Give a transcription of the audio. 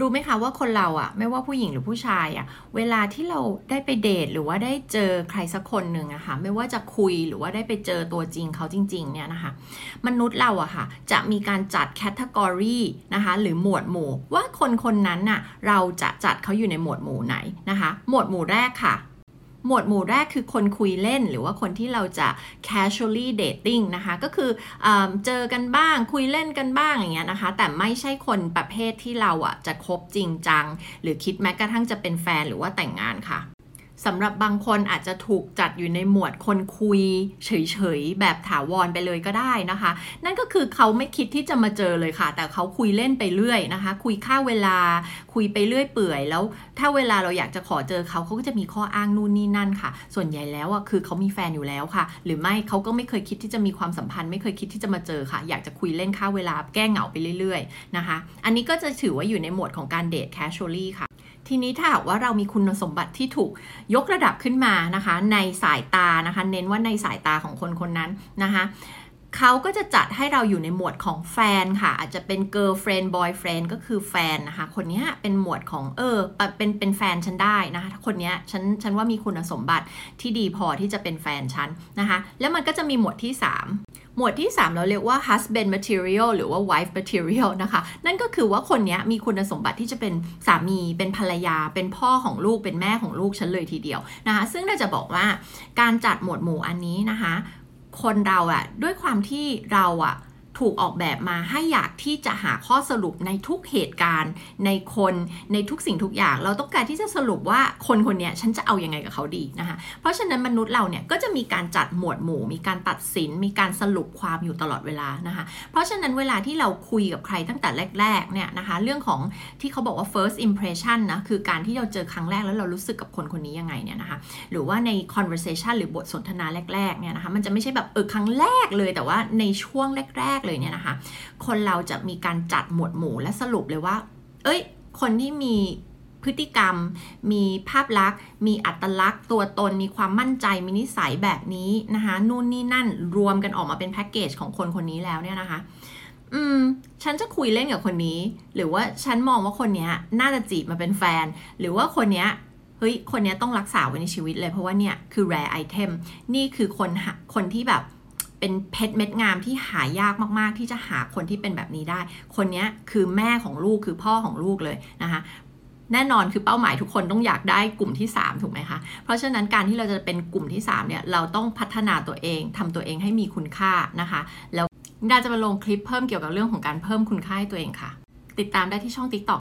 รู้ไหมคะว่าคนเราอะไม่ว่าผู้หญิงหรือผู้ชายอะเวลาที่เราได้ไปเดทหรือว่าได้เจอใครสักคนหนึ่งอะค่ะไม่ว่าจะคุยหรือว่าได้ไปเจอตัวจริงเขาจริง ๆ เนี่ยนะคะ มนุษย์เราอะค่ะ จะมีการจัดแคตตากรีนะคะ หรือหมวดหมู่ ว่าคนคนนั้นน่ะเราจะจัดเขาอยู่ในหมวดหมู่ไหนนะคะ หมวดหมู่แรกค่ะ หมวดหมู่แรกคือคนคุยเล่น หรือว่าคนที่เราจะ casually dating นะคะ ก็คืออเจอกันบ้างคุยเล่นกันบ้างอย่างเงี้ยนะคะ แต่ไม่ใช่คนประเภทที่เราอะจะคบจริงจัง หรือคิดแม้กระทั่งจะเป็นแฟนหรือว่าแต่งงานค่ะ สำหรับบางคนอาจจะถูกจัดอยู่ในหมวดคนคุย เฉยๆ แบบถาวรไปเลยก็ได้นะคะ นั่นก็คือเขาไม่คิดที่จะมาเจอเลยค่ะ แต่เขาคุยเล่นไปเรื่อยนะคะ คุยค่าเวลา คุยไปเรื่อยเปื่อย แล้ว ถ้าเวลาเราอยากจะขอเจอเขาเขาก็จะมีข้ออ้างนู่นนี่นั่นค่ะ ส่วนใหญ่แล้วอะคือเขามีแฟนอยู่แล้วค่ะ หรือไม่เขาก็ไม่เคยคิดที่จะมีความสัมพันธ์ ไม่เคยคิดที่จะมาเจอค่ะ อยากจะคุยเล่นค่าเวลาแก้เหงาไปเรื่อยๆนะคะ อันนี้ก็จะถือว่าอยู่ในหมวดของการเดท casually ค่ะ ทีนี้ถ้าหากว่าเรามีคุณสมบัติที่ถูกยกระดับขึ้นมานะคะ ในสายตานะคะ เน้นว่าในสายตาของคนคนนั้นนะคะ เขาก็จะจัดให้เราอยู่ในหมวดของแฟนค่ะ อาจจะเป็น girlfriend boyfriend ก็คือแฟนนะคะ คนนี้เป็นหมวดของเออเป็นเป็นแฟนฉันได้นะคะ คนนี้ฉันฉันว่ามีคุณสมบัติที่ดีพอที่จะเป็นแฟนฉันนะคะ แล้วมันก็จะมีหมวดที่ 3หมวดที่ 3 เราเรียกว่า husband material หรือว่า wife material นะคะ นั่นก็คือว่าคนนี้มีคุณสมบัติที่จะเป็นสามี เป็นภรรยา เป็นพ่อของลูก เป็นแม่ของลูกฉันเลยทีเดียวนะคะ ซึ่งเราจะบอกว่าการจัดหมวดหมู่อันนี้นะคะ คนเราอะด้วยความที่เราอะ ถูกออกแบบมาให้อยากที่จะหาข้อสรุปในทุกเหตุการณ์ ในคนในทุกสิ่งทุกอย่าง เราต้องการที่จะสรุปว่าคนคนนี้ฉันจะเอาอยัางไงกับเขาดีนะคะเพราะฉะนั้นมนุษย์เราเนี่ยก็จะมีการจัดหมวดหมู่ มีการตัดสิน มีการสรุปความอยู่ตลอดเวลานะคะเพราะฉะนั้นเวลาที่เราคุยกับใครตั้งแต่แรกๆเนี่ยนะคะเรื่องของที่เขาบอกว่า first impression นะคือการที่เราเจอครั้งแรกแล้วเรารู้สึกกับคนคนนี้ยังไงเนี่ยนะคะหรือว่าใน conversation หรือบทสนทนาแรกๆเนี่ยนะคะมันจะไม่ใช่แบบเออครั้งแรกเลยแต่ว่าในช่วงแรกๆเลยเนี่ยนะคะ คนเราจะมีการจัดหมวดหมู่และสรุปเลยว่า เอ้ย คนที่มีพฤติกรรม มีภาพลักษณ์ มีอัตลักษณ์ ตัวตน มีความมั่นใจ มีนิสัยแบบนี้นะคะ นู่นนี่นั่น รวมกันออกมาเป็นแพ็กเกจของคนคนนี้แล้วเนี่ยนะคะ อืม ฉันจะคุยเล่นกับคนนี้ หรือว่าฉันมองว่าคนนี้น่าจะจีบมาเป็นแฟน หรือว่าคนนี้เฮ้ย คนนี้ต้องรักษาไว้ในชีวิตเลยเพราะว่าเนี่ยคือ rare item นี่คือคนคนที่แบบ เป็นเพชรเม็ดงามที่หายากมาก ๆ ที่จะหาคนที่เป็นแบบนี้ได้ คนนี้คือแม่ของลูกคือพ่อของลูกเลยนะคะแน่นอนคือเป้าหมายทุกคนต้องอยากได้กลุ่มที่ 3 ถูกไหมคะ เพราะฉะนั้นการที่เราจะเป็นกลุ่มที่ 3 เนี่ย เราต้องพัฒนาตัวเองทำตัวเองให้มีคุณค่านะคะ แล้วดาจะมาลงคลิปเพิ่มเกี่ยวกับเรื่องของการเพิ่มคุณค่าให้ตัวเองค่ะ ติดตามได้ที่ช่อง TikTok